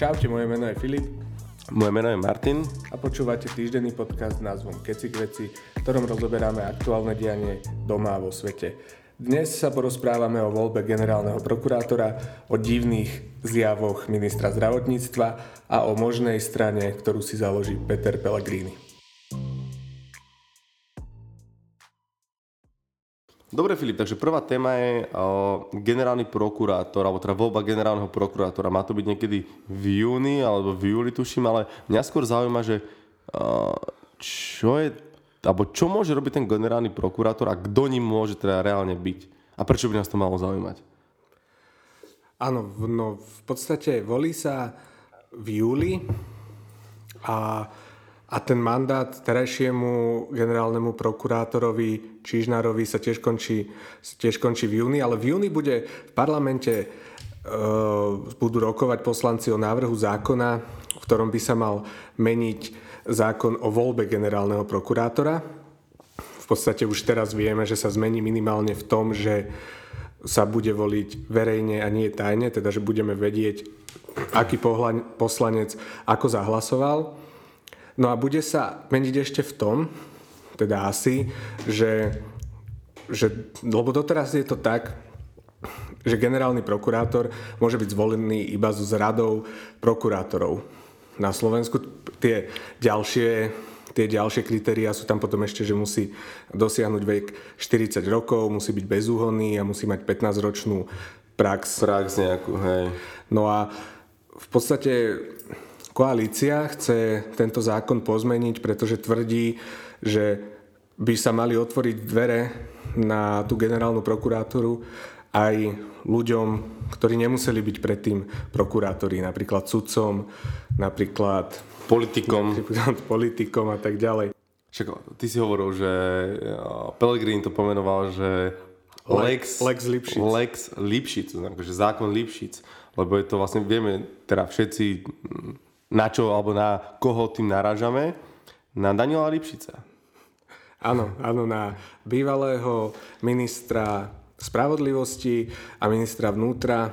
Čaute, moje meno je Filip. Moje meno je Martin. A počúvate týždenný podcast s názvom Keci k veci, v ktorom rozoberáme aktuálne dianie doma a vo svete. Dnes sa porozprávame o voľbe generálneho prokurátora, o divných zjavoch ministra zdravotníctva a o možnej strane, ktorú si založí Peter Pellegrini. Dobre, Filip, takže prvá téma je uh, generálny prokurátor, alebo teda voľba generálneho prokurátora. Má to byť niekedy v júni alebo v júli, tuším, ale mňa skôr zaujíma, že uh, čo je, alebo čo môže robiť ten generálny prokurátor a kto ním môže teda reálne byť. A prečo by nás to malo zaujímať? Áno, no v podstate volí sa v júli a a ten mandát terajšiemu generálnemu prokurátorovi Čižnárovi sa tiež končí, tiež končí v júni, ale v júni bude v parlamente e, budú rokovať poslanci o návrhu zákona, v ktorom by sa mal meniť zákon o voľbe generálneho prokurátora. V podstate už teraz vieme, že sa zmení minimálne v tom, že sa bude voliť verejne a nie tajne, teda že budeme vedieť, aký poslanec ako zahlasoval. No a bude sa meniť ešte v tom, teda asi, že, že lebo doteraz je to tak, že generálny prokurátor môže byť zvolený iba z radou prokurátorov. Na Slovensku tie ďalšie, tie ďalšie kritériá sú tam potom ešte, že musí dosiahnuť vek 40 rokov, musí byť bezúhonný a musí mať 15-ročnú prax. Prax nejakú, hej. No a v podstate Koalícia chce tento zákon pozmeniť, pretože tvrdí, že by sa mali otvoriť dvere na tú generálnu prokurátoru aj ľuďom, ktorí nemuseli byť predtým prokurátori, napríklad sudcom, napríklad politikom, napríklad politikom a tak ďalej. Však ty si hovoril, že Pellegrini to pomenoval, že Lex, Lex Lipšic. Lex Lipšic, že zákon Lipšic, lebo je to vlastne, vieme teda všetci na čo alebo na koho tým narážame? Na Daniela Lipšica. Áno, áno, na bývalého ministra spravodlivosti a ministra vnútra,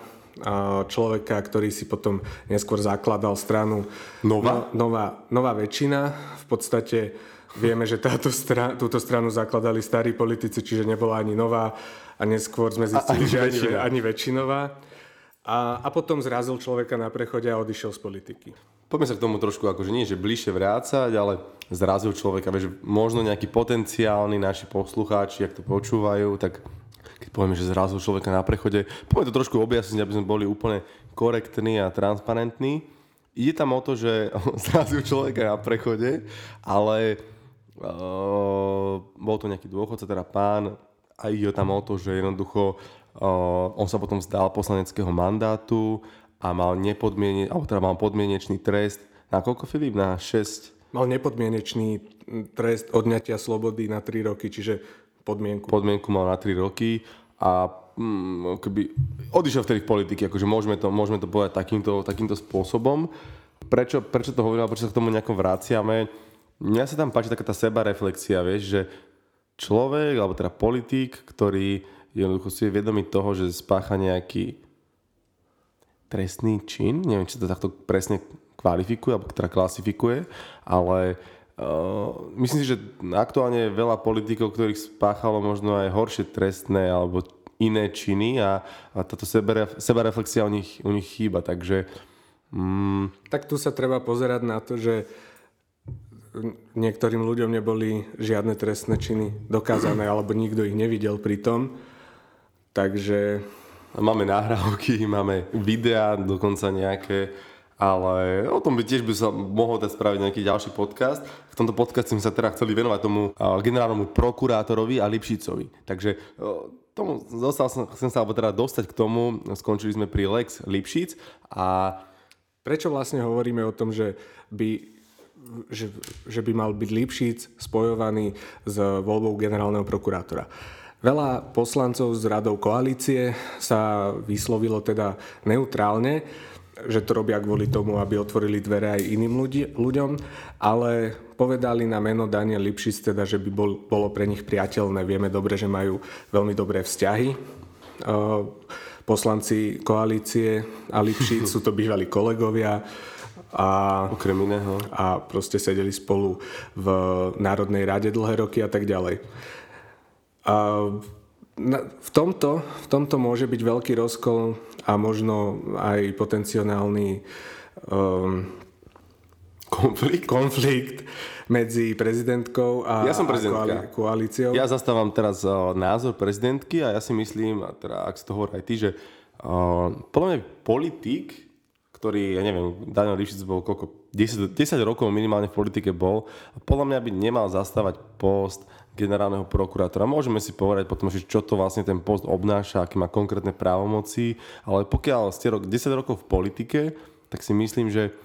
človeka, ktorý si potom neskôr zakladal stranu Nová? No, nová, nová väčšina. V podstate vieme, že táto stra, túto stranu zakladali starí politici, čiže nebola ani nová a neskôr sme zistili, ani že ani, ani väčšinová. A, a potom zrazil človeka na prechode a odišiel z politiky. Poďme sa k tomu trošku, akože nie, že bližšie vrácať, ale zrazil človeka, vieš, možno nejaký potenciálny naši poslucháči, ak to počúvajú, tak keď povieme, že zrazil človeka na prechode, poďme to trošku objasniť, aby sme boli úplne korektní a transparentní. Ide tam o to, že zrazil človeka na prechode, ale uh, bol to nejaký dôchodca, teda pán, a ide tam o to, že jednoducho on sa potom vzdal poslaneckého mandátu a mal nepodmiene, alebo teda mal podmienečný trest na koľko, Filip? Na 6? Mal nepodmienečný trest odňatia slobody na 3 roky, čiže podmienku. Podmienku mal na 3 roky a mm, keby odišiel vtedy v politiky, akože môžeme to, môžeme to povedať takýmto, takýmto spôsobom. Prečo, prečo to hovorím, prečo sa k tomu nejako vraciame? Mňa sa tam páči taká tá seba reflexia, vieš, že človek, alebo teda politik, ktorý jednoducho si je vedomý toho, že spácha nejaký trestný čin, neviem, či to takto presne kvalifikuje, alebo teda klasifikuje, ale uh, myslím si, že aktuálne je veľa politikov, ktorých spáchalo možno aj horšie trestné alebo iné činy a, a táto sebareflexia u nich, u nich chýba, takže... Mm... Tak tu sa treba pozerať na to, že niektorým ľuďom neboli žiadne trestné činy dokázané, alebo nikto ich nevidel pri tom. Takže... Máme nahrávky, máme videá, dokonca nejaké, ale o tom by tiež by sa mohol dať spraviť nejaký ďalší podcast. V tomto podcaste sme sa teda chceli venovať tomu generálnemu prokurátorovi a Lipšicovi. Takže tomu dostal som, chcem sa teda dostať k tomu, skončili sme pri Lex Lipšic a... Prečo vlastne hovoríme o tom, že by že, že by mal byť Lipšic spojovaný s voľbou generálneho prokurátora. Veľa poslancov z radov koalície sa vyslovilo teda neutrálne, že to robia kvôli tomu, aby otvorili dvere aj iným ľudí, ľuďom, ale povedali na meno Daniel Lipšic teda, že by bol, bolo pre nich priateľné. Vieme dobre, že majú veľmi dobré vzťahy. poslanci koalície a Lipšic, sú to bývalí kolegovia a, Okrem iného. a proste sedeli spolu v Národnej rade dlhé roky a tak ďalej. A v, tomto, v tomto môže byť veľký rozkol a možno aj potenciálny um, Konflikt? konflikt medzi prezidentkou a, Ja som a prezidentka. koali- koalíciou. Ja zastávam teraz uh, názor prezidentky a ja si myslím, a teda ak si to hovorí aj ty, že uh, podľa mňa politik, ktorý, ja neviem, Daniel Lipšic bol koľko, 10, 10 rokov minimálne v politike bol, a podľa mňa by nemal zastávať post generálneho prokurátora. Môžeme si povedať potom, čo to vlastne ten post obnáša, aké má konkrétne právomoci, ale pokiaľ ste rok, 10 rokov v politike, tak si myslím, že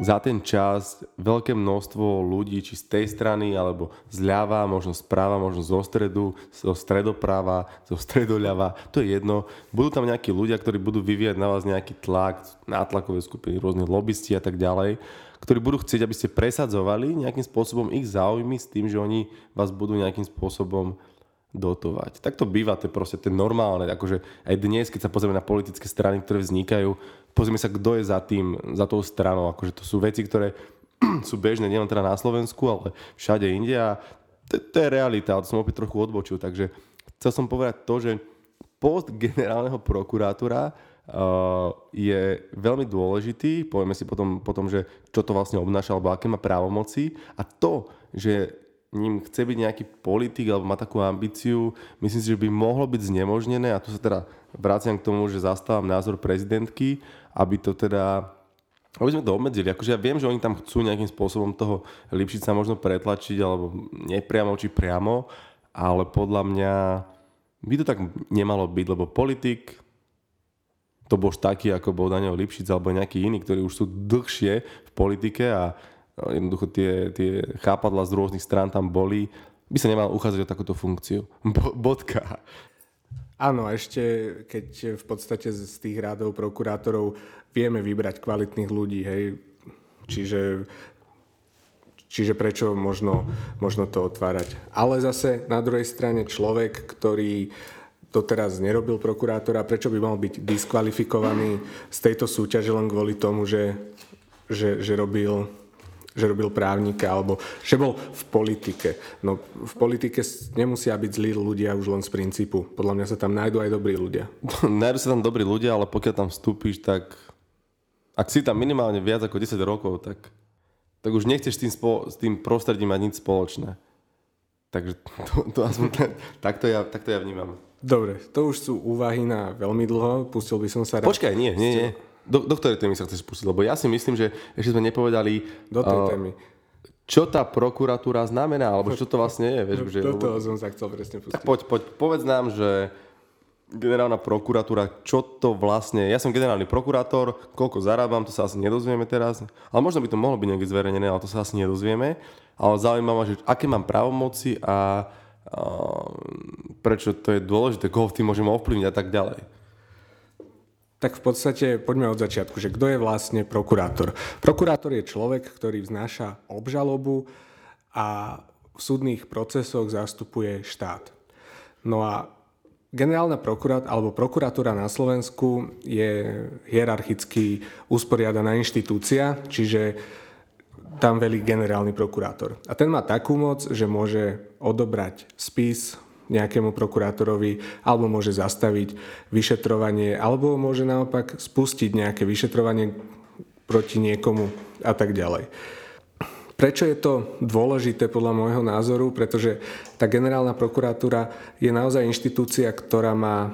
za ten čas veľké množstvo ľudí, či z tej strany, alebo zľava, možno správa, možno zo stredu, zo stredopráva, zo stredoľava, to je jedno. Budú tam nejakí ľudia, ktorí budú vyvíjať na vás nejaký tlak, nátlakové skupiny, rôzne lobbysti a tak ďalej, ktorí budú chcieť, aby ste presadzovali nejakým spôsobom ich záujmy s tým, že oni vás budú nejakým spôsobom dotovať. Tak to býva, to je proste ten normálne, akože aj dnes, keď sa pozrieme na politické strany, ktoré vznikajú, pozrieme sa, kto je za tým, za tou stranou, akože to sú veci, ktoré sú bežné nielen teda na Slovensku, ale všade inde. A to, to je realita, ale to som opäť trochu odbočil, takže chcel som povedať to, že post generálneho prokurátora je veľmi dôležitý, povieme si potom, potom, že čo to vlastne obnáša, alebo aké má právomoci a to, že ním chce byť nejaký politik alebo má takú ambíciu, myslím si, že by mohlo byť znemožnené a tu sa teda vraciam k tomu, že zastávam názor prezidentky, aby to teda aby sme to obmedzili. Akože ja viem, že oni tam chcú nejakým spôsobom toho Lipšica možno pretlačiť, alebo nepriamo či priamo, ale podľa mňa by to tak nemalo byť, lebo politik to bol taký, ako bol Daniel Lipšic alebo nejaký iný, ktorí už sú dlhšie v politike a jednoducho tie, tie chápadla z rôznych strán tam boli, by sa nemal uchádzať o takúto funkciu. Bo, bodka. Áno, ešte keď v podstate z tých rádov prokurátorov vieme vybrať kvalitných ľudí, hej, čiže, čiže prečo možno, možno to otvárať. Ale zase na druhej strane človek, ktorý doteraz nerobil prokurátora, prečo by mal byť diskvalifikovaný z tejto súťaže len kvôli tomu, že, že, že robil že robil právnika, alebo že bol v politike. No v politike nemusia byť zlí ľudia už len z princípu. Podľa mňa sa tam nájdú aj dobrí ľudia. Nájdu sa tam dobrí ľudia, ale pokiaľ tam vstúpiš, tak ak si tam minimálne viac ako 10 rokov, tak, tak už nechceš tým, spo, s tým prostredím mať nič spoločné. Takže to, to aspoň, takto, ja, takto ja vnímam. Dobre, to už sú úvahy na veľmi dlho. Pustil by som sa rád Počkaj, nie, nie, nie. Do, do ktorej témy sa chceš pustiť? Lebo ja si myslím, že ešte sme nepovedali, do tej uh, témy. čo tá prokuratúra znamená, alebo čo to vlastne je. Vieš, že, Do toho som sa chcel presne pustiť. Tak poď, poď, povedz nám, že generálna prokuratúra, čo to vlastne... Ja som generálny prokurátor, koľko zarábam, to sa asi nedozvieme teraz. Ale možno by to mohlo byť niekde zverejnené, ale to sa asi nedozvieme. Ale zaujíma ma, že aké mám právomoci a, a prečo to je dôležité, koho tým môžem ovplyvniť a tak ďalej. Tak v podstate poďme od začiatku, že kto je vlastne prokurátor. Prokurátor je človek, ktorý vznáša obžalobu a v súdnych procesoch zastupuje štát. No a generálna prokurátor alebo prokuratúra na Slovensku je hierarchicky usporiadaná inštitúcia, čiže tam velí generálny prokurátor. A ten má takú moc, že môže odobrať spis nejakému prokurátorovi, alebo môže zastaviť vyšetrovanie, alebo môže naopak spustiť nejaké vyšetrovanie proti niekomu a tak ďalej. Prečo je to dôležité podľa môjho názoru? Pretože tá generálna prokuratúra je naozaj inštitúcia, ktorá má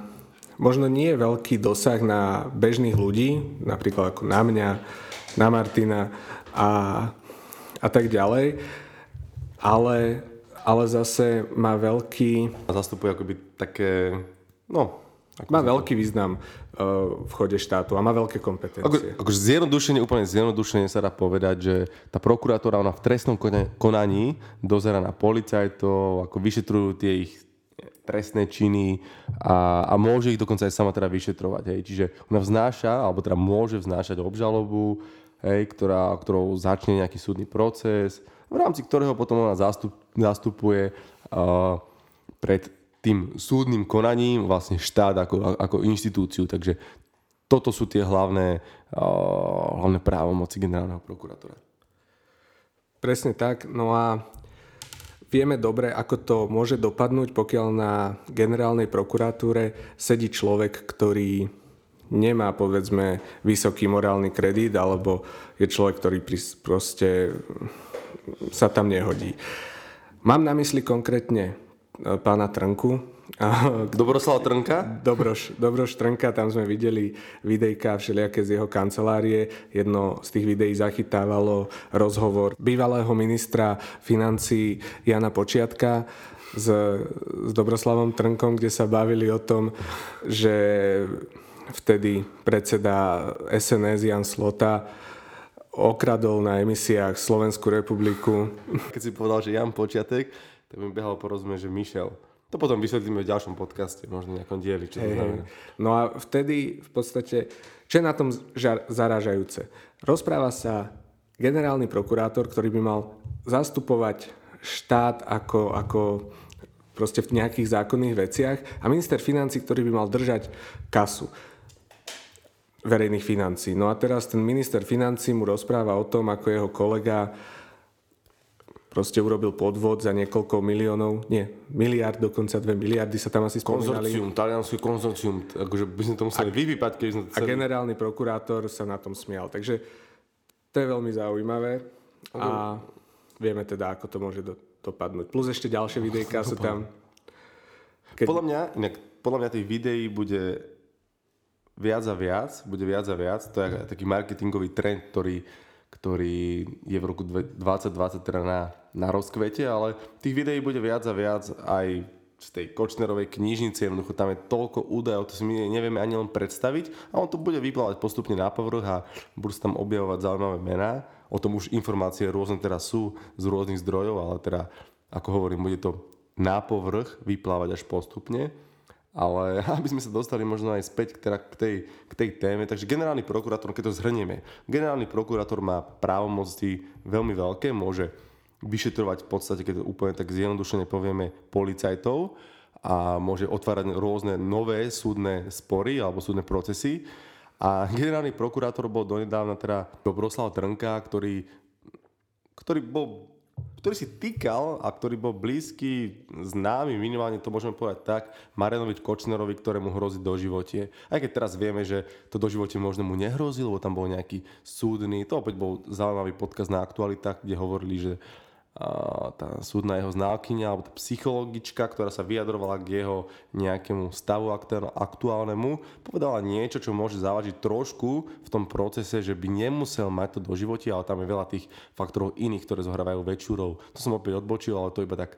možno nie veľký dosah na bežných ľudí, napríklad ako na mňa, na Martina a, a tak ďalej, ale, ale zase má veľký, A zastupuje akoby také... No, ako má veľký význam uh, v chode štátu a má veľké kompetencie. Ako, akože zjednodušenie, úplne zjednodušenie sa dá povedať, že tá prokuratúra ona v trestnom konaní dozera na policajtov, ako vyšetrujú tie ich trestné činy a, a môže ich dokonca aj sama teda vyšetrovať. Hej. Čiže ona vznáša, alebo teda môže vznášať obžalobu, hej, ktorá, ktorou začne nejaký súdny proces, v rámci ktorého potom ona zastup, zastupuje uh, pred tým súdnym konaním vlastne štát ako, ako inštitúciu. Takže toto sú tie hlavné, uh, hlavné právomoci generálneho prokurátora. Presne tak. No a vieme dobre, ako to môže dopadnúť, pokiaľ na generálnej prokuratúre sedí človek, ktorý nemá, povedzme, vysoký morálny kredit, alebo je človek, ktorý proste sa tam nehodí. Mám na mysli konkrétne e, pána Trnku. Dobroslav Trnka? Dobroš, Dobroš Trnka, tam sme videli videjka všelijaké z jeho kancelárie. Jedno z tých videí zachytávalo rozhovor bývalého ministra financí Jana Počiatka s, s Dobroslavom Trnkom, kde sa bavili o tom, že vtedy predseda SNS Jan Slota okradol na emisiách Slovenskú republiku. Keď si povedal, že Jan Počiatek, tak mi behal porozumieť, že Michel. To potom vysvetlíme v ďalšom podcaste, možno nejakom dieli, čo to znamená. No a vtedy v podstate, čo je na tom žar- zarážajúce? Rozpráva sa generálny prokurátor, ktorý by mal zastupovať štát ako, ako proste v nejakých zákonných veciach a minister financí, ktorý by mal držať kasu verejných financí. No a teraz ten minister financí mu rozpráva o tom, ako jeho kolega proste urobil podvod za niekoľko miliónov, nie, miliard, dokonca dve miliardy sa tam asi spomínali. Konzorcium, talianský konzorcium, akože by sme to museli vyvypať, keď sme A generálny prokurátor sa na tom smial. Takže to je veľmi zaujímavé a vieme teda, ako to môže do, dopadnúť. Plus ešte ďalšie videjka sú tam. Keď... Podľa mňa, inak, podľa mňa tých videí bude viac a viac, bude viac a viac. To je taký marketingový trend, ktorý, ktorý je v roku 2020 teda na, na rozkvete, ale tých videí bude viac a viac aj z tej Kočnerovej knižnice, jednoducho tam je toľko údajov, to si my nevieme ani len predstaviť a on to bude vyplávať postupne na povrch a budú sa tam objavovať zaujímavé mená. O tom už informácie rôzne teraz sú z rôznych zdrojov, ale teda, ako hovorím, bude to na povrch vyplávať až postupne. Ale aby sme sa dostali možno aj späť teda k, tej, k tej téme, takže generálny prokurátor, keď to zhrnieme, generálny prokurátor má právomoci veľmi veľké, môže vyšetrovať v podstate, keď to úplne tak zjednodušene povieme, policajtov a môže otvárať rôzne nové súdne spory alebo súdne procesy. A generálny prokurátor bol donedávna teda Dobroslav Trnka, ktorý, ktorý bol ktorý si týkal a ktorý bol blízky, známy, minimálne to môžeme povedať tak, Marianovi Kočnerovi, ktorému hrozí doživotie. Aj keď teraz vieme, že to doživotie možno mu nehrozí, lebo tam bol nejaký súdny, to opäť bol zaujímavý podkaz na aktualitách, kde hovorili, že tá súdna jeho znalkyňa alebo tá psychologička, ktorá sa vyjadrovala k jeho nejakému stavu aktuálnemu, povedala niečo, čo môže závažiť trošku v tom procese, že by nemusel mať to do života, ale tam je veľa tých faktorov iných, ktoré zohrávajú väčšiu rolu. To som opäť odbočil, ale to iba tak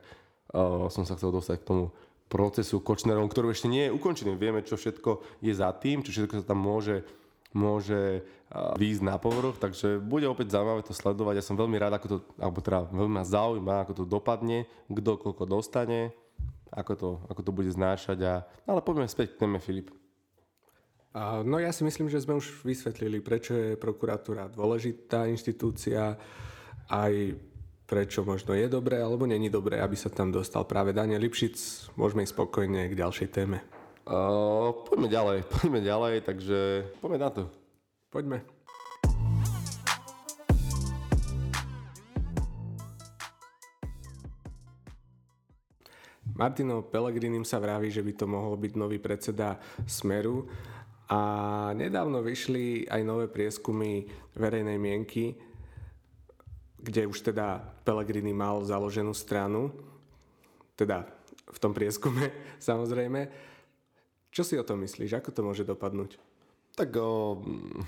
uh, som sa chcel dostať k tomu procesu Kočnerom, ktorý ešte nie je ukončený. Vieme, čo všetko je za tým, čo všetko sa tam môže môže výjsť na povrch, takže bude opäť zaujímavé to sledovať. Ja som veľmi rád, ako to, alebo teda veľmi ma zaujíma, ako to dopadne, kto koľko dostane, ako to, ako to bude znášať. A, ale poďme späť k téme, Filip. No ja si myslím, že sme už vysvetlili, prečo je prokuratúra dôležitá inštitúcia, aj prečo možno je dobré alebo není dobré, aby sa tam dostal práve Daniel Lipšic. Môžeme ísť spokojne k ďalšej téme. Uh, poďme ďalej, poďme ďalej, takže poďme na to. Poďme. Martino Pellegrinim sa vraví, že by to mohol byť nový predseda Smeru a nedávno vyšli aj nové prieskumy verejnej mienky, kde už teda Pellegrini mal založenú stranu, teda v tom prieskume samozrejme. Čo si o tom myslíš? Ako to môže dopadnúť? Tak o,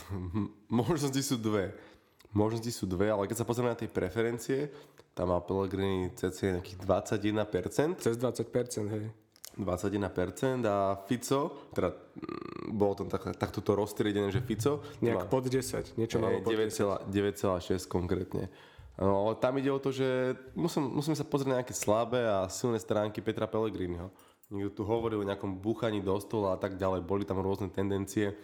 možnosti sú dve. Možnosti sú dve, ale keď sa pozrieme na tie preferencie, tam má Pellegrini cc nejakých 21%. Cez 20%, hej. 21% a Fico, teda mm, bolo tam tak, takto to roztriedené, že Fico... Nejak má, pod 10, niečo malo pod 9,6 konkrétne. No, ale tam ide o to, že musím, musíme sa pozrieť na nejaké slabé a silné stránky Petra Pellegriniho. Niekto tu hovoril o nejakom buchaní do stola a tak ďalej. Boli tam rôzne tendencie.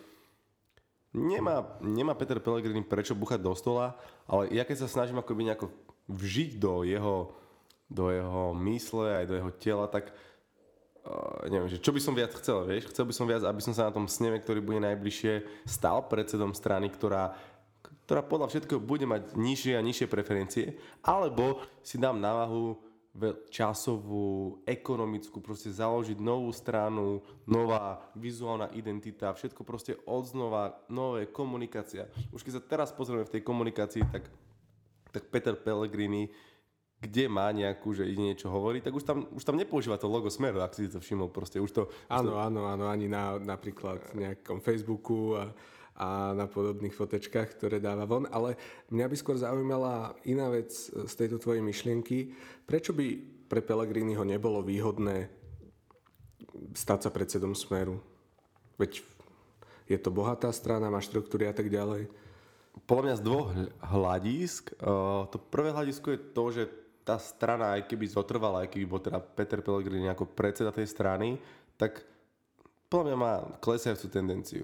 Nemá, nemá Peter Pellegrini prečo buchať do stola, ale ja keď sa snažím akoby nejako vžiť do jeho, do jeho mysle aj do jeho tela, tak uh, neviem, že čo by som viac chcel, vieš? Chcel by som viac, aby som sa na tom sneme, ktorý bude najbližšie, stal predsedom strany, ktorá ktorá podľa všetkého bude mať nižšie a nižšie preferencie, alebo si dám na váhu časovú, ekonomickú, proste založiť novú stranu, nová vizuálna identita, všetko proste odznova, nové komunikácia. Už keď sa teraz pozrieme v tej komunikácii, tak, tak Peter Pellegrini, kde má nejakú, že ide niečo hovoriť, tak už tam, už tam nepoužíva to logo Smeru, ak si to všimol, proste už to... Áno, áno, áno, ani na napríklad nejakom Facebooku a a na podobných fotečkách, ktoré dáva von. Ale mňa by skôr zaujímala iná vec z tejto tvojej myšlienky. Prečo by pre Pelegriniho nebolo výhodné stať sa predsedom Smeru? Veď je to bohatá strana, má štruktúry a tak ďalej. Podľa mňa z dvoch hľadisk. To prvé hľadisko je to, že tá strana, aj keby zotrvala, aj keby bol teda Peter Pellegrini ako predseda tej strany, tak podľa mňa má klesajúcu tendenciu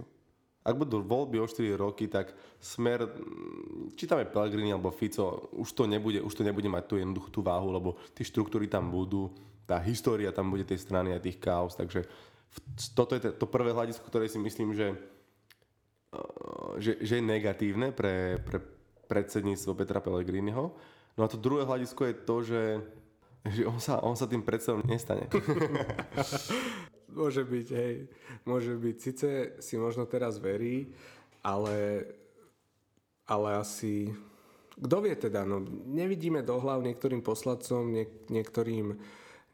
ak budú voľby o 4 roky, tak smer, mm, či tam je Pellegrini alebo Fico, už to nebude, už to nebude mať tú jednoduchú tú váhu, lebo tie štruktúry tam budú, tá história tam bude tej strany a tých chaos, takže toto je to prvé hľadisko, ktoré si myslím, že, eh, že, že je negatívne pre, pre predsedníctvo Petra Pellegriniho. No a to druhé hľadisko je to, že, že on, sa, on sa tým predsedom nestane. Môže byť, hej. Môže byť. Sice si možno teraz verí, ale, ale asi... Kto vie teda? No, nevidíme do hlav niektorým poslancom, niek- niektorým,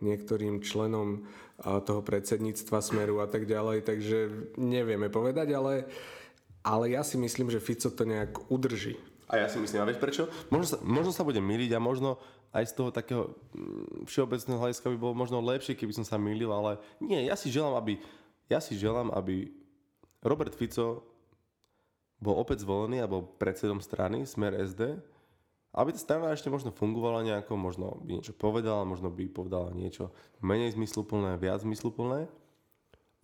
niektorým členom toho predsedníctva Smeru a tak ďalej, takže nevieme povedať, ale, ale ja si myslím, že Fico to nejak udrží. A ja si myslím, a vieš prečo? Možno sa, možno sa budem miliť a možno aj z toho takého mm, všeobecného hľadiska by bolo možno lepšie, keby som sa milil, ale nie, ja si želám, aby, ja si želám, aby Robert Fico bol opäť zvolený a bol predsedom strany Smer SD, aby tá strana ešte možno fungovala nejako, možno by niečo povedala, možno by povedala niečo menej zmysluplné, viac zmysluplné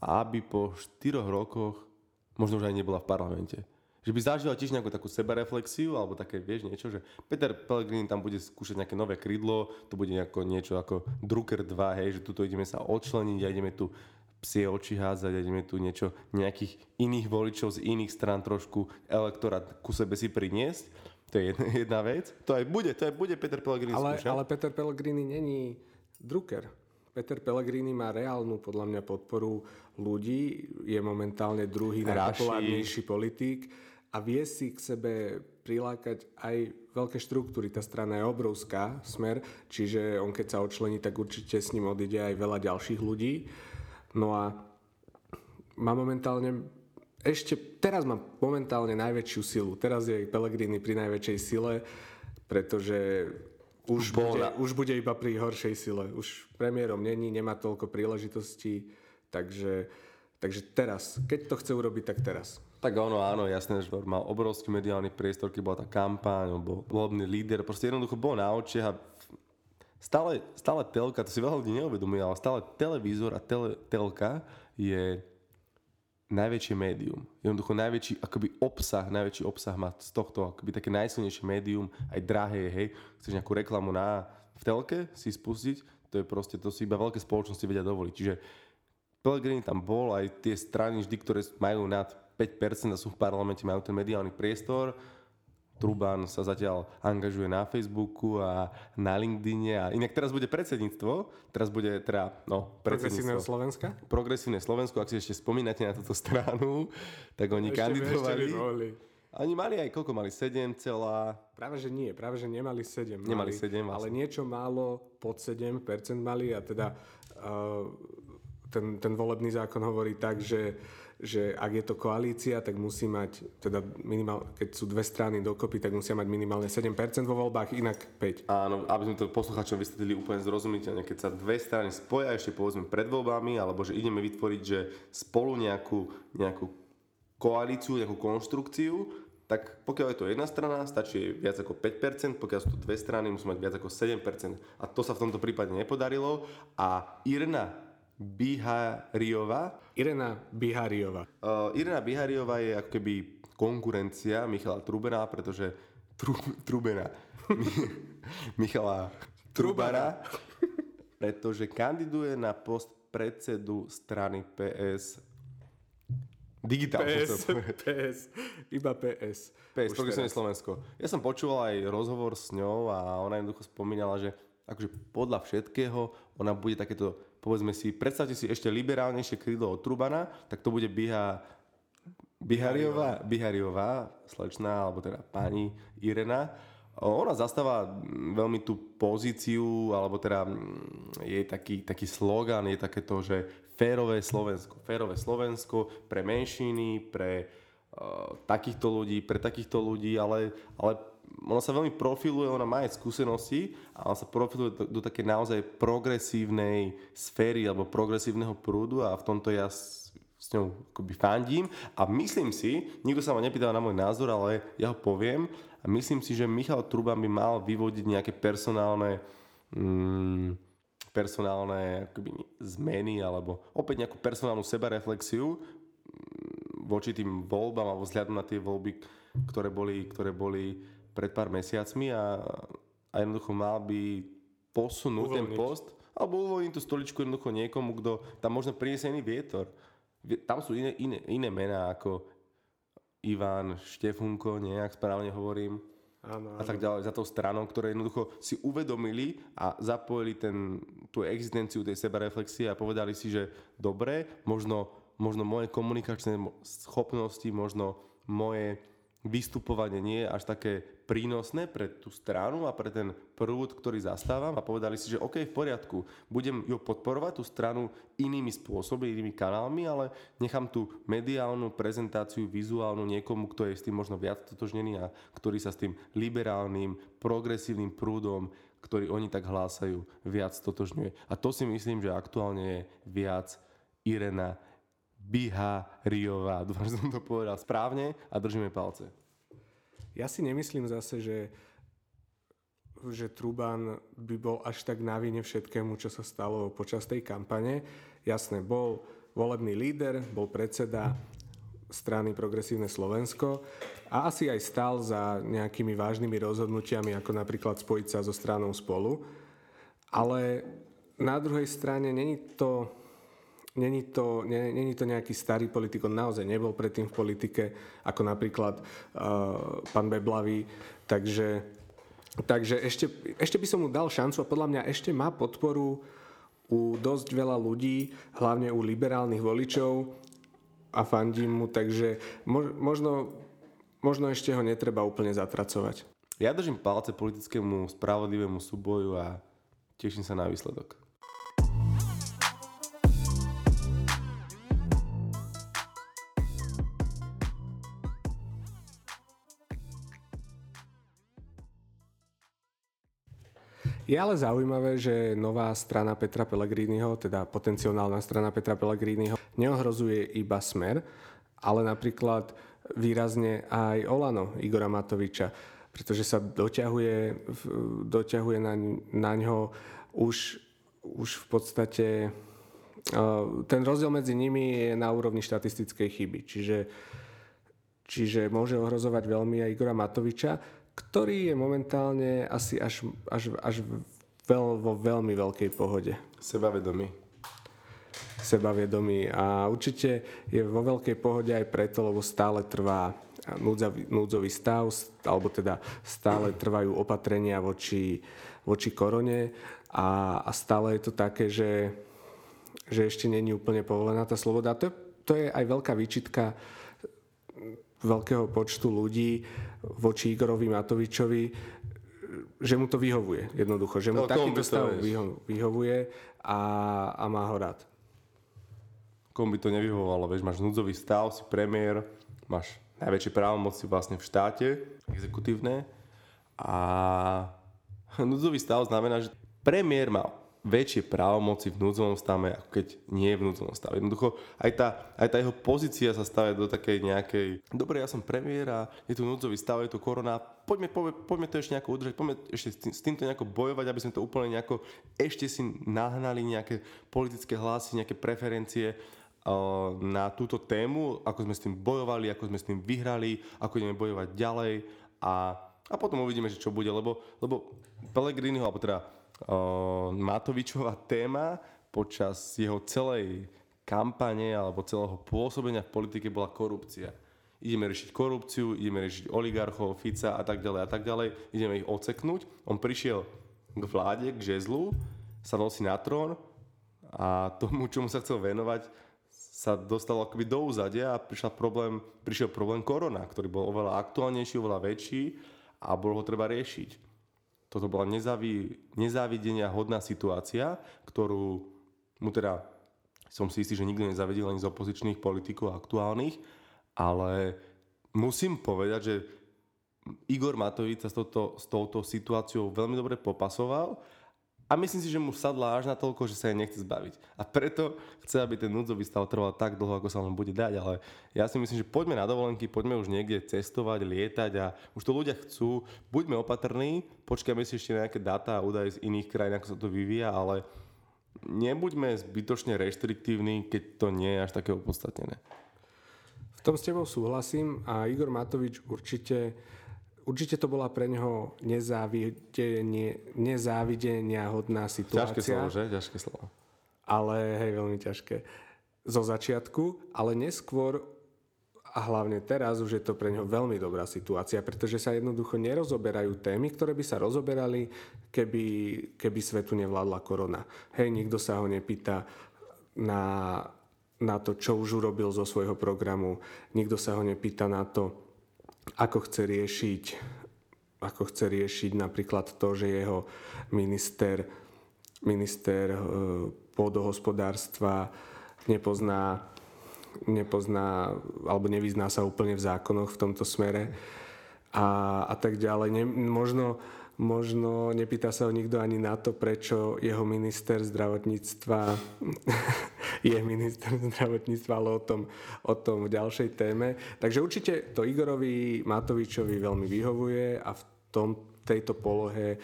aby po 4 rokoch možno už aj nebola v parlamente že by zažila tiež nejakú takú sebareflexiu alebo také, vieš, niečo, že Peter Pellegrini tam bude skúšať nejaké nové krídlo, to bude nejako niečo ako Drucker 2, hej, že tuto ideme sa odčleniť a ideme tu psie oči házať a ideme tu niečo, nejakých iných voličov z iných strán trošku elektorát ku sebe si priniesť. To je jedna, jedna vec. To aj bude, to aj bude Peter Pellegrini ale, skúšať. Ale Peter Pellegrini není Drucker. Peter Pellegrini má reálnu podľa mňa podporu ľudí, je momentálne druhý najpopulárnejší politik a vie si k sebe prilákať aj veľké štruktúry. Tá strana je obrovská, smer, čiže on keď sa odčlení, tak určite s ním odíde aj veľa ďalších ľudí. No a má momentálne ešte, teraz má momentálne najväčšiu silu. Teraz je Pellegrini pri najväčšej sile, pretože už bude, už bude iba pri horšej sile. Už premiérom není, nemá toľko príležitostí, takže, takže teraz, keď to chce urobiť, tak teraz. Tak ono, áno, jasné, že mal obrovský mediálny priestor, keď bola tá kampaň, on bol volebný líder, proste jednoducho bol na očiach a stále, stále telka, to si veľa ľudí neuvedomuje, ale stále televízor a tele, telka je najväčšie médium. Jednoducho najväčší akoby obsah, najväčší obsah má z tohto akoby také najsilnejšie médium, aj drahé, hej. Chceš nejakú reklamu na, v telke si spustiť, to je proste, to si iba veľké spoločnosti vedia dovoliť. Čiže Pellegrini tam bol, aj tie strany vždy, ktoré majú nad 5% a sú v parlamente, majú ten mediálny priestor. Truban sa zatiaľ angažuje na Facebooku a na LinkedIne a inak teraz bude predsedníctvo, teraz bude teda, no, predsedníctvo. Progresívne Slovenska? Progresívne Slovensko, ak si ešte spomínate na túto stranu, tak oni ešte kandidovali. Ešte Oni mali aj, koľko mali? 7 celá... Práve, že nie, práve, že nemali 7. Nemali 7, vlastne. Ale niečo málo pod 7% mali a teda uh, ten, ten volebný zákon hovorí tak, že že ak je to koalícia, tak musí mať, teda minimál, keď sú dve strany dokopy, tak musia mať minimálne 7% vo voľbách, inak 5. Áno, aby sme to posluchačom vysvetlili úplne zrozumiteľne, keď sa dve strany spoja ešte povedzme pred voľbami, alebo že ideme vytvoriť, že spolu nejakú, nejakú koalíciu, nejakú konštrukciu, tak pokiaľ je to jedna strana, stačí viac ako 5%, pokiaľ sú to dve strany, musí mať viac ako 7%. A to sa v tomto prípade nepodarilo. A Irna Bihariová. Irena Bihariová. Uh, Irena Bihariová je ako keby konkurencia Michala Trubena, pretože tru, Trubena. Michala Trubara, pretože kandiduje na post predsedu strany PS Digitál, PS, PS, iba PS. PS, Progresívne Slovensko. Ja som počúval aj rozhovor s ňou a ona jednoducho spomínala, že akože podľa všetkého ona bude takéto, povedzme si, predstavte si ešte liberálnejšie krídlo od Trubana, tak to bude Biha, Bihariová, Bihariová, slečná, alebo teda pani Irena. Ona zastáva veľmi tú pozíciu, alebo teda je taký, taký slogan, je takéto, že férové Slovensko. Férové Slovensko pre menšiny, pre uh, takýchto ľudí, pre takýchto ľudí, ale, ale ona sa veľmi profiluje, ona má aj skúsenosti a ona sa profiluje do, do také naozaj progresívnej sféry alebo progresívneho prúdu a v tomto ja s, s ňou akoby fandím. A myslím si, nikto sa ma nepýtal na môj názor, ale ja ho poviem. A myslím si, že Michal Truban by mal vyvodiť nejaké personálne mm, personálne akoby, zmeny alebo opäť nejakú personálnu sebareflexiu mm, voči tým voľbám alebo vzhľadom na tie voľby, ktoré boli, ktoré boli pred pár mesiacmi a, a jednoducho mal by posunúť uvoľniť. ten post alebo uvoľniť tú stoličku jednoducho niekomu, kto tam možno priniesie iný vietor. Tam sú iné, iné, iné mená ako Ivan Štefunko, nejak správne hovorím Áno, áno. a tak ďalej za tou stranou, ktoré jednoducho si uvedomili a zapojili ten, tú existenciu tej sebareflexie a povedali si, že dobre, možno, možno moje komunikačné schopnosti, možno moje vystupovanie nie je až také prínosné pre tú stranu a pre ten prúd, ktorý zastávam a povedali si, že OK, v poriadku, budem ju podporovať, tú stranu inými spôsobmi, inými kanálmi, ale nechám tú mediálnu prezentáciu, vizuálnu niekomu, kto je s tým možno viac totožnený a ktorý sa s tým liberálnym, progresívnym prúdom, ktorý oni tak hlásajú, viac totožňuje. A to si myslím, že aktuálne je viac Irena Biha Riová. Dúfam, že som to povedal správne a držíme palce. Ja si nemyslím zase, že, že Truban by bol až tak na vine všetkému, čo sa stalo počas tej kampane. Jasné, bol volebný líder, bol predseda strany Progresívne Slovensko a asi aj stal za nejakými vážnymi rozhodnutiami, ako napríklad spojiť sa so stranou spolu. Ale na druhej strane není to Není to, nie, není to nejaký starý politik, on naozaj nebol predtým v politike, ako napríklad uh, pán Beblavý, takže, takže ešte, ešte by som mu dal šancu a podľa mňa ešte má podporu u dosť veľa ľudí, hlavne u liberálnych voličov a fandím mu, takže možno, možno ešte ho netreba úplne zatracovať. Ja držím palce politickému spravodlivému súboju a teším sa na výsledok. Je ale zaujímavé, že nová strana Petra Pellegriniho, teda potenciálna strana Petra Pellegriniho, neohrozuje iba smer, ale napríklad výrazne aj Olano Igora Matoviča, pretože sa doťahuje, doťahuje na, na ňo už, už v podstate ten rozdiel medzi nimi je na úrovni štatistickej chyby. Čiže, čiže môže ohrozovať veľmi aj Igora Matoviča ktorý je momentálne asi až, až, až veľ, vo veľmi veľkej pohode. Sebavedomý. Sebavedomý a určite je vo veľkej pohode aj preto, lebo stále trvá núdzavý, núdzový stav, alebo teda stále trvajú opatrenia voči, voči korone a, a stále je to také, že, že ešte není úplne povolená tá sloboda. To, to je aj veľká výčitka veľkého počtu ľudí voči Igorovi Matovičovi, že mu to vyhovuje jednoducho, že mu no, takýto stav vyho- vyhovuje a, a má ho rád. Komu by to nevyhovovalo, vieš, máš núdzový stav, si premiér, máš najväčšie právomoci vlastne v štáte, exekutívne a núdzový stav znamená, že premiér má väčšie právomoci v núdzovom stave, ako keď nie je v núdzovom stave. Jednoducho aj tá, aj tá jeho pozícia sa stavia do takej nejakej, dobre, ja som premiér a je tu núdzový stav, je tu korona, poďme, poďme, poďme to ešte nejako udržať, poďme ešte s týmto nejako bojovať, aby sme to úplne nejako ešte si nahnali nejaké politické hlasy, nejaké preferencie na túto tému, ako sme s tým bojovali, ako sme s tým vyhrali, ako ideme bojovať ďalej a, a potom uvidíme, že čo bude, lebo, lebo Pellegriniho, alebo teda Matovičová téma počas jeho celej kampane alebo celého pôsobenia v politike bola korupcia. Ideme riešiť korupciu, ideme riešiť oligarchov, Fica a tak ďalej a tak ďalej, ideme ich oceknúť. On prišiel k vláde, k žezlu, sa nosí na trón a tomu, čomu sa chcel venovať, sa dostal akoby do úzadia a prišiel problém, prišiel problém korona, ktorý bol oveľa aktuálnejší, oveľa väčší a bolo ho treba riešiť. Toto bola nezávi, nezávidenia hodná situácia, ktorú mu teda som si istý, že nikto nezavedil ani z opozičných politikov aktuálnych, ale musím povedať, že Igor Matovič sa s touto, s touto situáciou veľmi dobre popasoval a myslím si, že mu sadla až na toľko, že sa jej nechce zbaviť. A preto chce, aby ten núdzový stav trval tak dlho, ako sa len bude dať. Ale ja si myslím, že poďme na dovolenky, poďme už niekde cestovať, lietať a už to ľudia chcú. Buďme opatrní, počkajme si ešte nejaké dáta a údaje z iných krajín, ako sa to vyvíja, ale nebuďme zbytočne reštriktívni, keď to nie je až také opodstatnené. V tom s tebou súhlasím a Igor Matovič určite určite to bola pre neho nezávidenie, nezávidenia hodná situácia. Ťažké slovo, že? Ťažké slovo. Ale hej, veľmi ťažké. Zo začiatku, ale neskôr a hlavne teraz už je to pre neho veľmi dobrá situácia, pretože sa jednoducho nerozoberajú témy, ktoré by sa rozoberali, keby, keby svetu nevládla korona. Hej, nikto sa ho nepýta na, na to, čo už urobil zo svojho programu. Nikto sa ho nepýta na to, ako chce riešiť ako chce riešiť napríklad to, že jeho minister, minister e, pôdohospodárstva nepozná, nepozná alebo nevyzná sa úplne v zákonoch v tomto smere a, a tak ďalej. Ne, možno, možno nepýta sa ho nikto ani na to, prečo jeho minister zdravotníctva je minister zdravotníctva, ale o tom, o tom v ďalšej téme. Takže určite to Igorovi Matovičovi veľmi vyhovuje a v tom, tejto polohe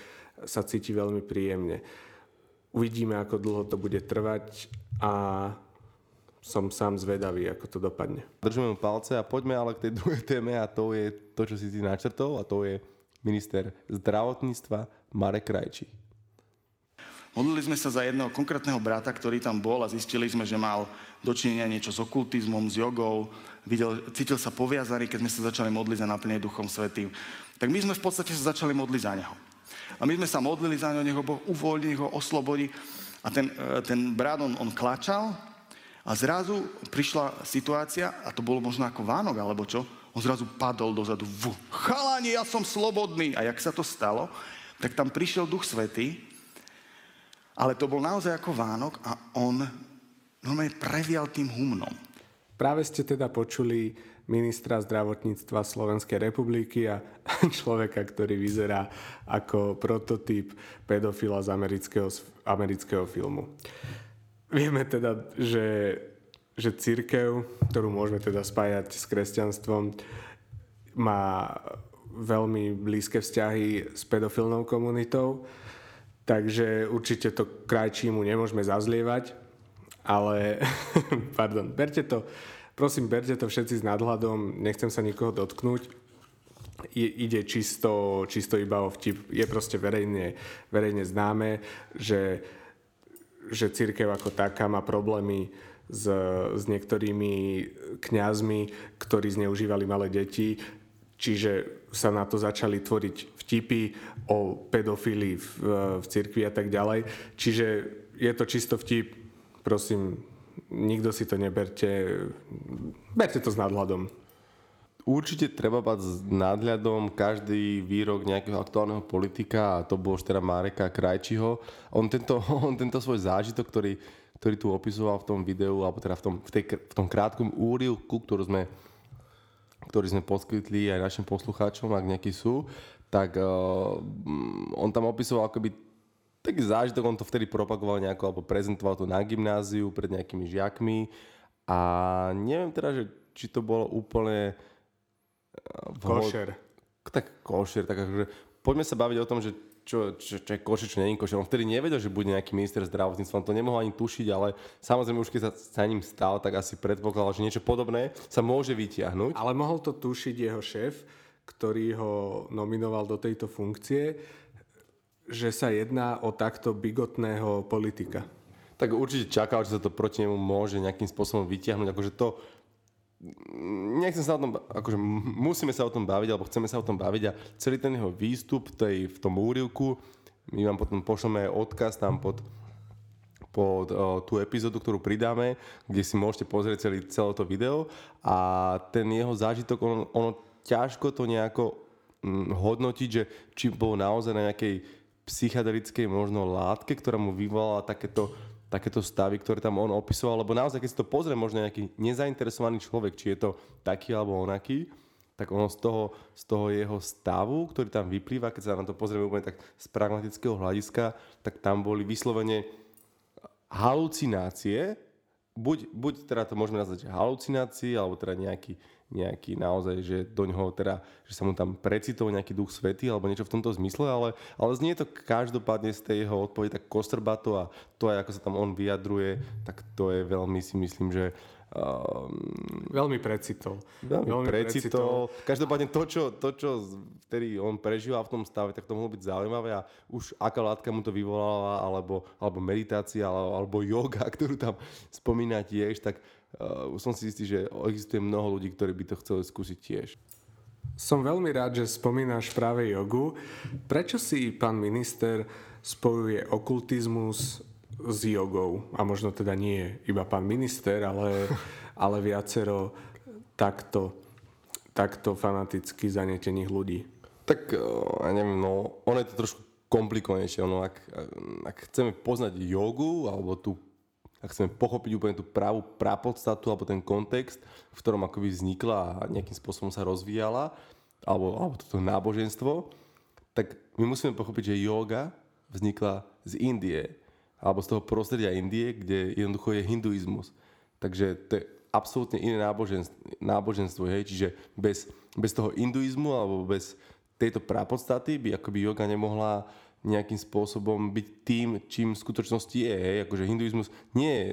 sa cíti veľmi príjemne. Uvidíme, ako dlho to bude trvať a som sám zvedavý, ako to dopadne. Držíme mu palce a poďme ale k tej druhej téme a to je to, čo si ty načrtol a to je minister zdravotníctva Marek Krajčí. Modlili sme sa za jedného konkrétneho brata, ktorý tam bol a zistili sme, že mal dočinenia niečo s okultizmom, s jogou, videl, cítil sa poviazaný, keď sme sa začali modliť za naplnenie Duchom Svetým. Tak my sme v podstate sa začali modliť za neho. A my sme sa modlili za neho, nech ho Boh uvoľní, ho oslobodí. A ten, e, ten brat, on, on klačal a zrazu prišla situácia, a to bolo možno ako Vánok, alebo čo, on zrazu padol dozadu. V chalani, ja som slobodný. A jak sa to stalo, tak tam prišiel Duch Svetý ale to bol naozaj ako Vánok a on normálne previal tým humnom. Práve ste teda počuli ministra zdravotníctva Slovenskej republiky a človeka, ktorý vyzerá ako prototyp pedofila z amerického, amerického filmu. Vieme teda, že, že církev, ktorú môžeme teda spájať s kresťanstvom, má veľmi blízke vzťahy s pedofilnou komunitou Takže určite to krajčímu nemôžeme zazlievať, ale pardon, berte to, prosím, berte to všetci s nadhľadom, nechcem sa nikoho dotknúť. I, ide čisto, čisto iba o vtip. Je proste verejne, verejne známe, že, že církev ako taká má problémy s, s niektorými kňazmi, ktorí zneužívali malé deti, čiže sa na to začali tvoriť vtipy o pedofílii v, v cirkvi a tak ďalej. Čiže je to čisto vtip, prosím, nikto si to neberte, berte to s nadhľadom. Určite treba mať s nadhľadom každý výrok nejakého aktuálneho politika a to bol už teda Mareka Krajčiho. On tento, on tento svoj zážitok, ktorý, ktorý tu opisoval v tom videu, alebo teda v tom, v tej, v tom krátkom úrivku, ktorú sme ktorý sme poskytli aj našim poslucháčom, ak nejakí sú, tak uh, on tam opisoval akoby taký zážitok, on to vtedy propagoval nejako, alebo prezentoval to na gymnáziu pred nejakými žiakmi a neviem teda, že či to bolo úplne uh, košer. Tak košer, tak akože poďme sa baviť o tom, že čo, čo, čo je košer, čo není košer. On vtedy nevedel, že bude nejaký minister zdravotníctva, on to nemohol ani tušiť, ale samozrejme už keď sa sa ním stal, tak asi predpokladal, že niečo podobné sa môže vytiahnuť. Ale mohol to tušiť jeho šéf, ktorý ho nominoval do tejto funkcie, že sa jedná o takto bigotného politika. Tak určite čakal, že sa to proti nemu môže nejakým spôsobom vytiahnuť. Akože to, nechcem sa o tom, akože musíme sa o tom baviť, alebo chceme sa o tom baviť a celý ten jeho výstup tej, v tom úrivku, my vám potom pošleme odkaz tam pod, pod o, tú epizódu, ktorú pridáme, kde si môžete pozrieť celý, celé to video a ten jeho zážitok, ono, ono ťažko to nejako hm, hodnotiť, že či bol naozaj na nejakej psychedelickej možno látke, ktorá mu vyvolala takéto, takéto stavy, ktoré tam on opisoval, lebo naozaj, keď si to pozrie možno nejaký nezainteresovaný človek, či je to taký alebo onaký, tak ono z toho, z toho jeho stavu, ktorý tam vyplýva, keď sa na to pozrieme úplne tak z pragmatického hľadiska, tak tam boli vyslovene halucinácie, buď, buď teda to môžeme nazvať halucinácie, alebo teda nejaký, nejaký naozaj, že do ňoho teda, že sa mu tam precitol nejaký duch svety alebo niečo v tomto zmysle, ale, ale znie to každopádne z tej jeho odpovede tak kostrbato a to aj ako sa tam on vyjadruje, tak to je veľmi si myslím, že Um, veľmi precitol. Veľmi, veľmi precitol. precitol. Každopádne to čo, to, čo vtedy on prežíval v tom stave, tak to mohlo byť zaujímavé a už aká látka mu to vyvolala, alebo, alebo meditácia, alebo, alebo yoga, ktorú tam spomína tiež, tak uh, som si istý, že existuje mnoho ľudí, ktorí by to chceli skúsiť tiež. Som veľmi rád, že spomínaš práve jogu. Prečo si pán minister spojuje okultizmus s jogou? A možno teda nie iba pán minister, ale, ale viacero takto, takto fanaticky zanetených ľudí. Tak, ja neviem, no, ono je to trošku komplikovanejšie. Ono, ak, ak chceme poznať jogu, alebo tú ak chceme pochopiť úplne tú pravú prapodstatu alebo ten kontext, v ktorom akoby vznikla a nejakým spôsobom sa rozvíjala, alebo, alebo toto náboženstvo, tak my musíme pochopiť, že yoga vznikla z Indie, alebo z toho prostredia Indie, kde jednoducho je hinduizmus. Takže to je absolútne iné náboženstvo, náboženstvo hej? čiže bez, bez toho hinduizmu alebo bez tejto prapodstaty by akoby yoga nemohla nejakým spôsobom byť tým, čím v skutočnosti je. Hej? Akože hinduizmus nie je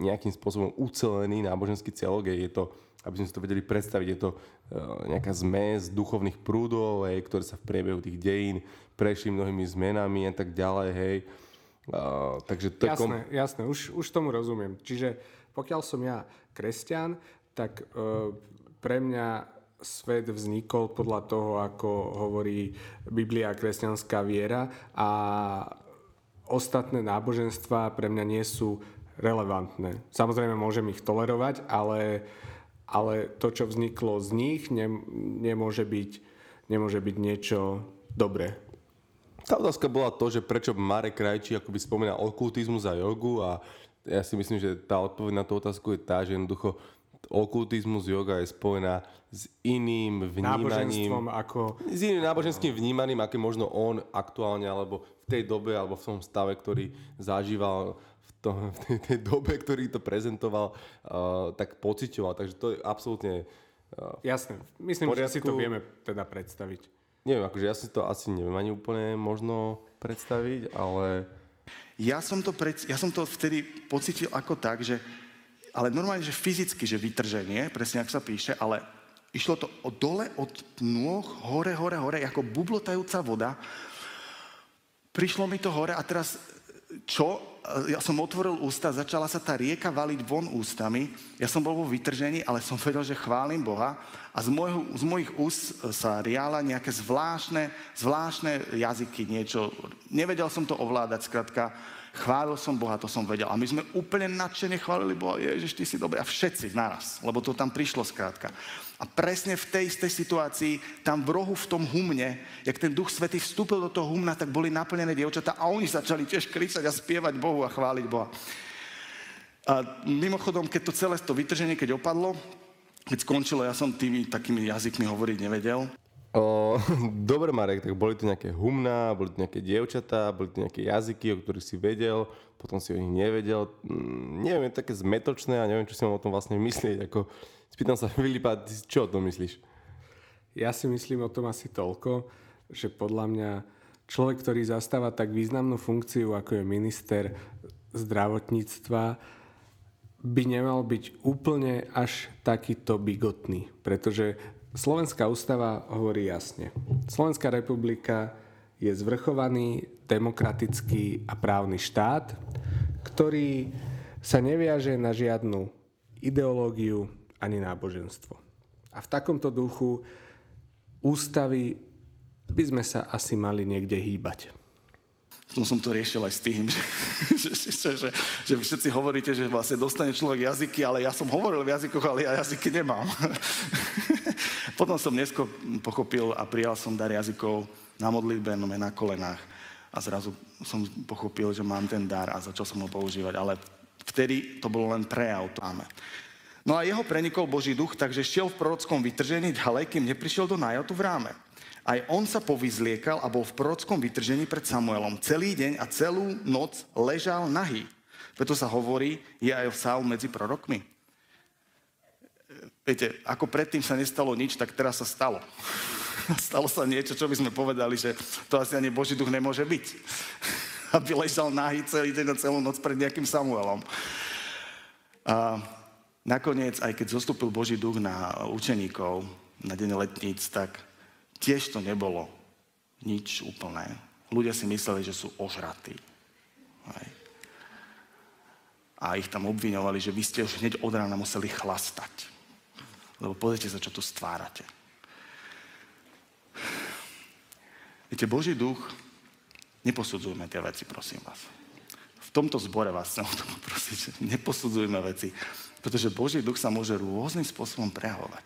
nejakým spôsobom ucelený náboženský celok, je to, aby sme si to vedeli predstaviť, je to uh, nejaká zmes duchovných prúdov, hej, ktoré sa v priebehu tých dejín prešli mnohými zmenami a tak ďalej, hej. Uh, takže to jasné, kom... jasné, už, už tomu rozumiem. Čiže pokiaľ som ja kresťan, tak uh, pre mňa svet vznikol podľa toho, ako hovorí Biblia a kresťanská viera a ostatné náboženstva pre mňa nie sú relevantné. Samozrejme môžem ich tolerovať, ale, ale to, čo vzniklo z nich, ne, nemôže, byť, nemôže byť niečo dobré. Tá otázka bola to, že prečo Marek Krajčí akoby spomína okultizmus a jogu a ja si myslím, že tá odpoveď na tú otázku je tá, že jednoducho okultizmus, yoga je spojená s iným vnímaním. ako... S iným náboženským vnímaním, aké možno on aktuálne, alebo v tej dobe, alebo v tom stave, ktorý zažíval v, tom, v tej, tej dobe, ktorý to prezentoval, uh, tak pocitoval. Takže to je absolútne... Uh, Jasné, myslím, že si to vieme teda predstaviť. Neviem, akože ja si to asi neviem ani úplne možno predstaviť, ale... Ja som to, pred, ja som to vtedy pocitil ako tak, že ale normálne, že fyzicky, že vytrženie, presne ako sa píše, ale išlo to dole od nôh, hore, hore, hore, ako bublotajúca voda. Prišlo mi to hore a teraz čo? Ja som otvoril ústa, začala sa tá rieka valiť von ústami. Ja som bol vo vytržení, ale som vedel, že chválim Boha. A z, môjho, z mojich úst sa riala nejaké zvláštne, zvláštne jazyky, niečo. Nevedel som to ovládať, skrátka Chválil som Boha, to som vedel. A my sme úplne nadšene chválili Boha. Ježiš, ty si dobrý. A všetci naraz, lebo to tam prišlo skrátka. A presne v tej istej situácii, tam v rohu v tom humne, jak ten Duch Svetý vstúpil do toho humna, tak boli naplnené dievčatá a oni začali tiež kričať a spievať Bohu a chváliť Boha. A mimochodom, keď to celé to vytrženie, keď opadlo, keď skončilo, ja som tými takými jazykmi hovoriť nevedel. O, dobre Marek, tak boli to nejaké humná, boli to nejaké dievčatá, boli to nejaké jazyky, o ktorých si vedel, potom si o nich nevedel. Mm, neviem, je také zmetočné a neviem, čo si mám o tom vlastne myslieť. Ako, spýtam sa Filipa, ty čo o tom myslíš? Ja si myslím o tom asi toľko, že podľa mňa človek, ktorý zastáva tak významnú funkciu, ako je minister zdravotníctva, by nemal byť úplne až takýto bigotný, pretože Slovenská ústava hovorí jasne. Slovenská republika je zvrchovaný, demokratický a právny štát, ktorý sa neviaže na žiadnu ideológiu ani náboženstvo. A v takomto duchu ústavy by sme sa asi mali niekde hýbať. Som som to riešil aj s tým, že, že, že, že, že všetci hovoríte, že vlastne dostane človek jazyky, ale ja som hovoril v jazykoch, ale ja jazyky nemám. Potom som dnesko pochopil a prijal som dar jazykov na modlitbe, no na kolenách. A zrazu som pochopil, že mám ten dar a začal som ho používať. Ale vtedy to bolo len prejav. To máme. No a jeho prenikol Boží duch, takže šiel v prorockom vytržení ďalej, kým neprišiel do Najotu v ráme. Aj on sa povyzliekal a bol v prorockom vytržení pred Samuelom. Celý deň a celú noc ležal nahý. Preto sa hovorí, je aj Saul medzi prorokmi. Viete, ako predtým sa nestalo nič, tak teraz sa stalo. Stalo sa niečo, čo by sme povedali, že to asi ani Boží duch nemôže byť. Aby ležal nahý celý deň a celú noc pred nejakým Samuelom. A nakoniec, aj keď zostúpil Boží duch na učeníkov na deň letníc, tak tiež to nebolo nič úplné. Ľudia si mysleli, že sú ožratí. Hej. A ich tam obviňovali, že vy ste už hneď od rána museli chlastať. Lebo pozrite sa, čo tu stvárate. Viete, Boží duch, neposudzujme tie veci, prosím vás. V tomto zbore vás chcem o tom poprosiť, že neposudzujme veci, pretože Boží duch sa môže rôznym spôsobom prejavovať.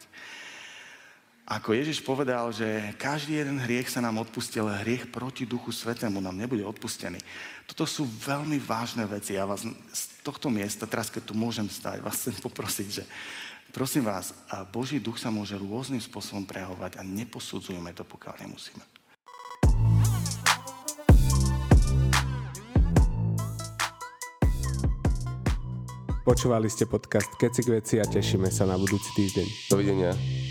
Ako Ježiš povedal, že každý jeden hriech sa nám odpustil, ale hriech proti Duchu Svetému nám nebude odpustený. Toto sú veľmi vážne veci. Ja vás z tohto miesta, teraz keď tu môžem stať, vás chcem poprosiť, že prosím vás, a Boží duch sa môže rôznym spôsobom prehovať a neposudzujeme to, pokiaľ nemusíme. Počúvali ste podcast Keci k veci a tešíme sa na budúci týždeň. Dovidenia.